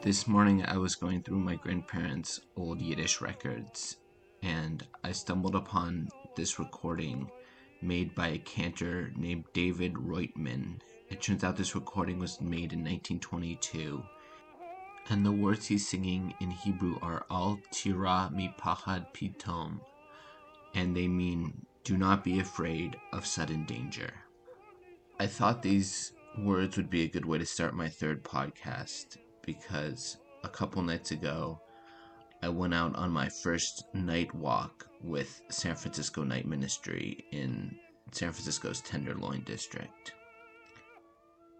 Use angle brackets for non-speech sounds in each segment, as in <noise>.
This morning I was going through my grandparents' old Yiddish records and I stumbled upon this recording made by a cantor named David Roitman. It turns out this recording was made in 1922 and the words he's singing in Hebrew are Al Tira Mi Pachad Pitom and they mean do not be afraid of sudden danger. I thought these words would be a good way to start my third podcast because a couple nights ago I went out on my first night walk with San Francisco Night Ministry in San Francisco's Tenderloin District.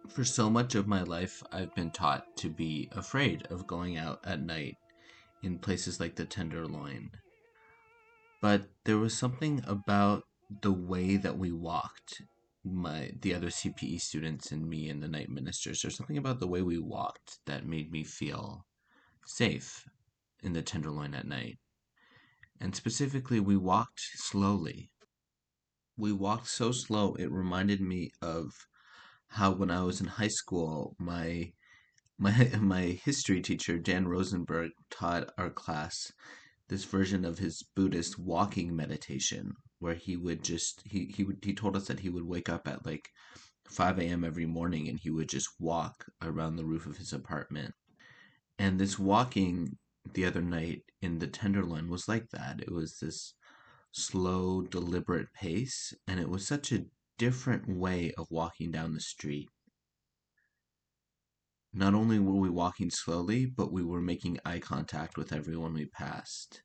For so much of my life, I've been taught to be afraid of going out at night in places like the Tenderloin. But there was something about the way that we walked my the other CPE students and me and the night ministers there's something about the way we walked that made me feel safe in the tenderloin at night. And specifically we walked slowly. We walked so slow it reminded me of how when I was in high school my my <laughs> my history teacher Dan Rosenberg taught our class this version of his Buddhist walking meditation where he would just he he would he told us that he would wake up at like 5 a.m. every morning and he would just walk around the roof of his apartment. And this walking the other night in the Tenderloin was like that. It was this slow, deliberate pace, and it was such a different way of walking down the street. Not only were we walking slowly, but we were making eye contact with everyone we passed.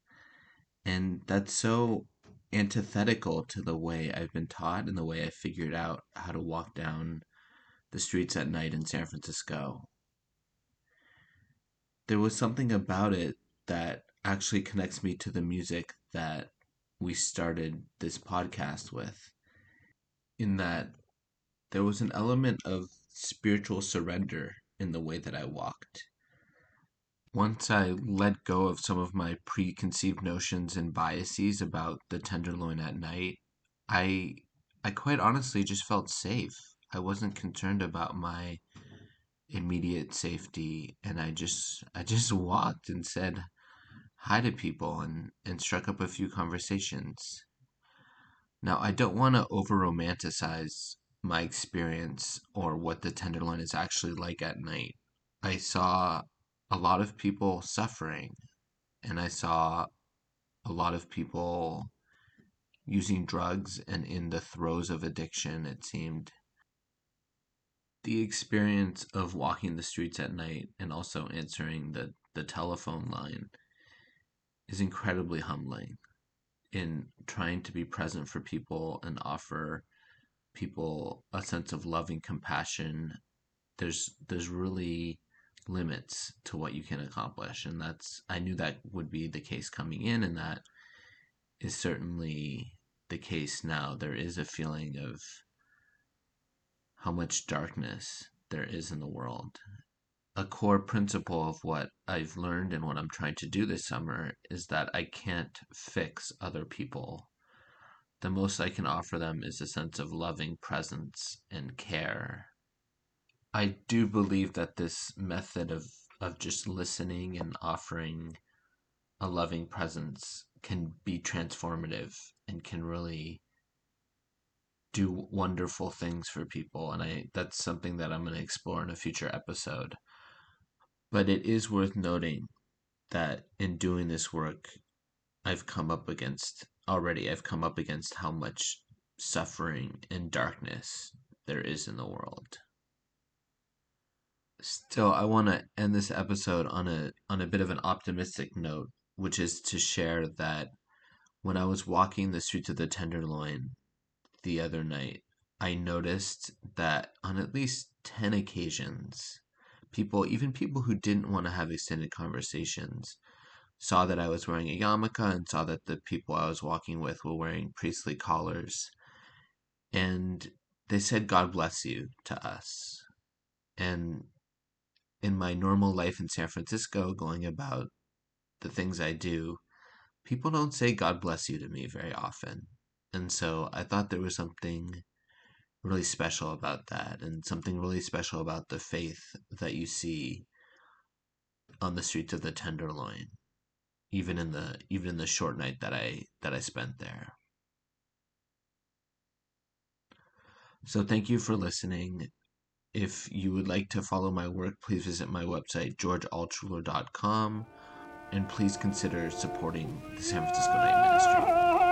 And that's so antithetical to the way I've been taught and the way I figured out how to walk down the streets at night in San Francisco. There was something about it that actually connects me to the music that we started this podcast with, in that there was an element of spiritual surrender in the way that I walked once I let go of some of my preconceived notions and biases about the tenderloin at night, I I quite honestly just felt safe. I wasn't concerned about my immediate safety and I just I just <laughs> walked and said hi to people and, and struck up a few conversations. Now I don't want to over romanticize my experience or what the tenderloin is actually like at night. I saw a lot of people suffering, and I saw a lot of people using drugs and in the throes of addiction, it seemed. The experience of walking the streets at night and also answering the, the telephone line is incredibly humbling in trying to be present for people and offer people a sense of loving compassion. There's there's really limits to what you can accomplish. And that's i knew that would be the case coming in and that is certainly the case now. There is a feeling of how much darkness there is in the world. A core principle of what i've learned and what i'm trying to do this summer is that i can't fix other people. The most i can offer them is a sense of loving presence and care I do believe that this method of, of just listening and offering a loving presence can be transformative and can really do wonderful things for people and I that's something that I'm going to explore in a future episode. But it is worth noting that in doing this work I've come up against already I've come up against how much suffering and darkness there is in the world still i want to end this episode on a on a bit of an optimistic note which is to share that when i was walking the streets of the tenderloin the other night i noticed that on at least 10 occasions people even people who didn't want to have extended conversations saw that i was wearing a yarmulke and saw that the people i was walking with were wearing priestly collars. And they said god bless you to us. And in my normal life in San Francisco, going about the things I do, people don't say God bless you to me very often. And so I thought there was something really special about that and something really special about the faith that you see on the streets of the Tenderloin, even in the even in the short night that I that I spent there. So thank you for listening. If you would like to follow my work, please visit my website, georgealtschuler.com, and please consider supporting the San Francisco Night